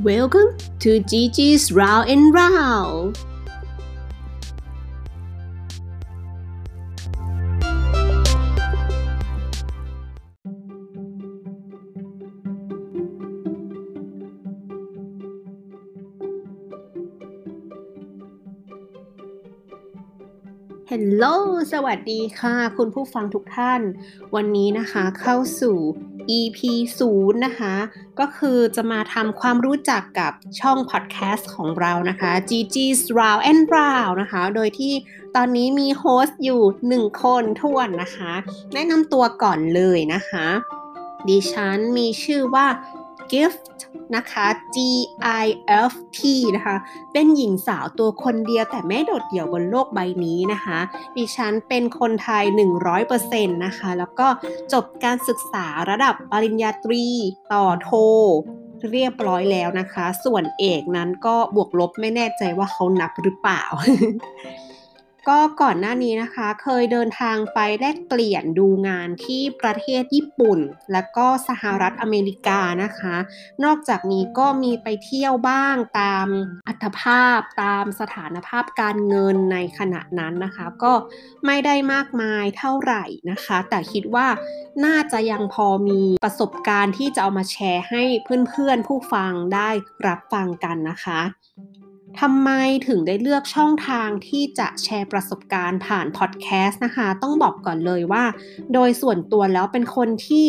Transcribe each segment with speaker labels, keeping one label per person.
Speaker 1: Welcome to Gigi's Round and Round ฮลโหลสวัสดีค่ะ คุณผู้ฟังทุกท่าน วันนี้นะคะเข้าสู่ EP 0นะคะ ก็คือจะมาทำความรู้จักกับช่องพอดแคสต์ของเรานะคะ GG's Round and Round นะคะ โดยที่ตอนนี้มี host อยู่ 1 คนถ้วนนะคะ แนะนำตัวก่อนเลยนะคะ ดิฉันมีชื่อว่า Gift นะคะ G I F T นะคะ เป็นหญิงสาวตัวคนเดียวแต่ไม่โดดเดี่ยวบนโลกใบนี้นะคะ ดิฉันเป็นคนไทย 100%นะคะ แล้วก็จบการศึกษาระดับปริญญาตรีต่อโทเรียบร้อยแล้วนะคะ ส่วนเอกนั้นก็บวกลบไม่แน่ใจว่าเขานับหรือเปล่า ก็ก่อนหน้านี้นะคะเคยเดินทางไปแลกเปลี่ยนดูงานที่ประเทศญี่ปุ่น และก็สหรัฐอเมริกานะคะ นอกจากนี้ก็มีไปเที่ยวบ้างตามอัตภาพตามสถานภาพการเงินในขณะนั้นนะคะ ก็ไม่ได้มากมายเท่าไหร่นะคะ แต่คิดว่าน่าจะยังพอมีประสบการณ์ที่จะเอามาแชร์ให้เพื่อนๆผู้ฟังได้รับฟังกันนะคะ ทำไมถึงได้เลือกช่องทางที่จะแชร์ประสบการณ์ผ่านพอดแคสต์นะคะ ต้องบอกก่อนเลยว่า โดยส่วนตัวแล้วเป็นคนที่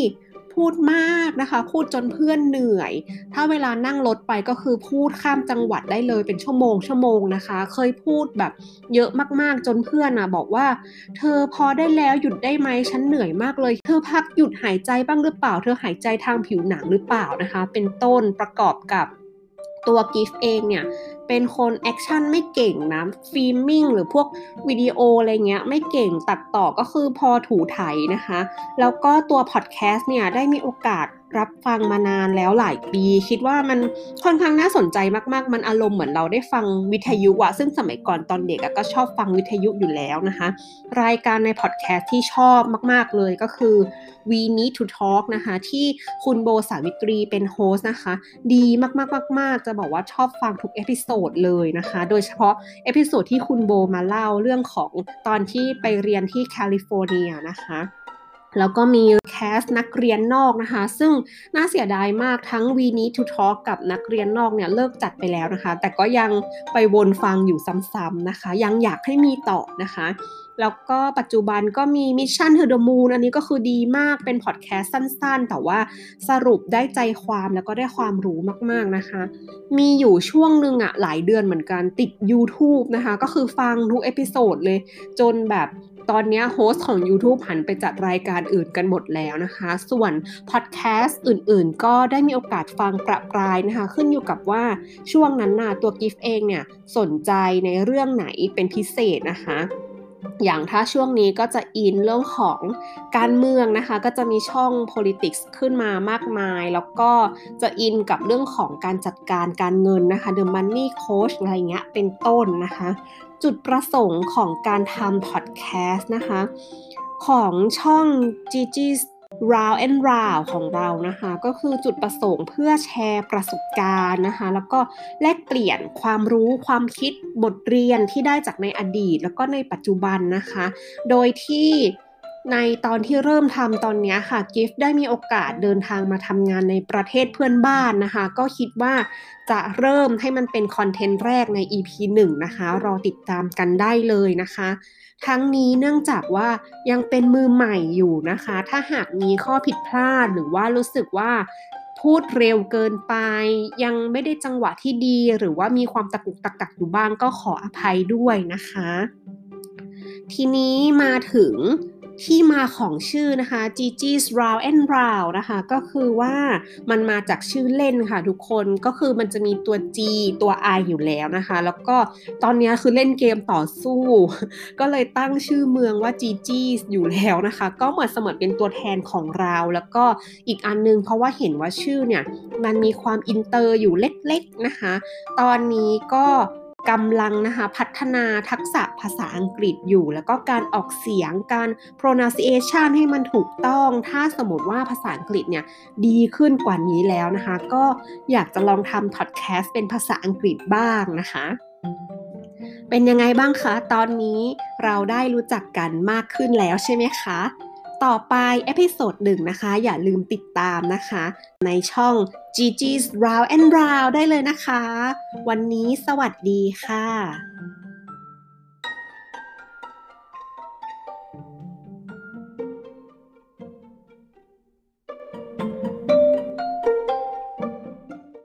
Speaker 1: พูดมากนะคะ พูดจนเพื่อนเหนื่อย ถ้าเวลานั่งรถไปก็คือพูดข้ามจังหวัดได้เลยเป็นชั่วโมงชั่วโมงนะคะ เคยพูดแบบเยอะมากๆจนเพื่อนอะบอกว่า เธอพอได้แล้วหยุดได้ไหมฉันเหนื่อยมากเลย เธอพักหยุดหายใจบ้างหรือเปล่า เธอหายใจทางผิวหนังหรือเปล่านะคะ เป็นต้นประกอบกับตัว Gift เองเนี่ย เป็นคน action ไม่เก่งนะ filming หรือพวกวิดีโออะไรเงี้ยไม่เก่งตัดต่อก็คือพอถูไถนะคะ แล้วก็ตัวพอดแคสต์เนี่ยได้มีโอกาสรับฟังมานานแล้วหลายปี คิดว่ามันค่อนข้างน่าสนใจมากๆ มันอารมณ์เหมือนเราได้ฟังวิทยุอะซึ่งสมัยก่อนตอนเด็กก็ชอบฟังวิทยุอยู่แล้วนะคะ รายการในพอดแคสต์ที่ชอบมากๆเลยก็คือ We Need to Talk นะคะ ที่คุณโบสาวิตรีเป็น host นะคะ ดีมากๆๆจะบอกว่าชอบฟังทุก episode เลยนะคะ โดยเฉพาะ episode ที่คุณโบมาเล่าเรื่องของตอนที่ไปเรียนที่แคลิฟอร์เนียนะคะ แล้วก็มีพอดแคสต์นักเรียนนอกนะคะ ซึ่งน่าเสียดายมากทั้ง We Need to Talk กับนักเรียนนอกเนี่ยเลิกจัดไปแล้วนะคะ แต่ก็ยังไปวนฟังอยู่ซ้ำๆนะคะ ยังอยากให้มีต่อนะคะ แล้วก็ปัจจุบันก็มี Mission to the Moon อันนี้ก็คือดีมากเป็นพอดแคสต์สั้นๆ แต่ว่าสรุปได้ใจความแล้วก็ได้ความรู้มากๆนะคะ มีอยู่ช่วงหนึ่งอะหลายเดือนเหมือนกันติด YouTube นะคะ ก็คือฟังทุก episode เลยจนแบบ ตอนนี้ host ของ YouTube หันไปจัดรายการอื่นกันหมดแล้วนะคะ ส่วนพอดแคสต์อื่นๆ ก็ได้มีโอกาสฟังประปรายนะคะ ขึ้นอยู่กับว่าช่วงนั้นนะตัว Gift เองเนี่ยสนใจในเรื่องไหนเป็นพิเศษนะคะ อย่างถ้าช่วงนี้ก็จะอินเรื่องของการเมืองนะคะ ก็จะมีช่อง politics ขึ้นมามากมาย แล้วก็จะอินกับเรื่องของการจัดการการเงินนะคะ The Money Coach อะไรเงี้ยเป็นต้นนะคะ จุดประสงค์ของการทำ podcast นะคะ ของช่อง Gigi's Round and Round ของเรานะคะ ก็คือจุดประสงค์เพื่อแชร์ประสบการณ์นะคะ แล้วก็แลกเปลี่ยนความรู้ความคิดบทเรียนที่ได้จากในอดีต แล้วก็ในปัจจุบันนะคะ โดยที่ ในตอนที่เริ่มทำตอนนี้ค่ะกิฟได้มีโอกาสเดินทางมาทำงานในประเทศเพื่อนบ้านนะคะ ก็คิดว่าจะเริ่มให้มันเป็นคอนเทนต์แรกใน EP 1 นะคะ รอติดตามกันได้เลยนะคะ ทั้งนี้เนื่องจากว่ายังเป็นมือใหม่อยู่นะคะ ถ้าหากมีข้อผิดพลาดหรือว่ารู้สึกว่าพูดเร็วเกินไป ยังไม่ได้จังหวะที่ดี หรือว่ามีความตะกุกตะกักอยู่บ้างก็ขออภัยด้วยนะคะ ทีนี้มาถึง ที่มาของชื่อนะคะ Gigi's Round and Round นะคะ ก็คือว่ามันมาจากชื่อเล่นค่ะทุกคนก็คือมันจะมีตัว G ตัว I อยู่แล้วนะคะ แล้วก็ตอนนี้คือเล่นเกมต่อสู้ ก็เลยตั้งชื่อเมืองว่า Gigi's อยู่แล้วนะคะ ก็เหมือนเสมือนเป็นตัวแทนของเราแล้วก็อีกอันนึงเพราะว่าเห็นว่าชื่อเนี่ย มันมีความอินเตอร์อยู่เล็กๆนะคะ ตอนนี้ก็ กำลังนะคะพัฒนาทักษะภาษาอังกฤษอยู่ แล้วก็การออกเสียงการ pronunciation ให้มันถูกต้อง ถ้าสมมติว่าภาษาอังกฤษเนี่ยดีขึ้นกว่านี้แล้วนะคะ ก็อยากจะลองทำ podcast เป็นภาษาอังกฤษบ้างนะคะ เป็นยังไงบ้างคะ ตอนนี้เราได้รู้จักกันมากขึ้นแล้วใช่ไหมคะ ต่อไป episode หนึ่งนะคะ อย่าลืมติดตามนะคะ ในช่อง Gigi's Round and Round ได้เลยนะคะ วันนี้สวัสดีค่ะ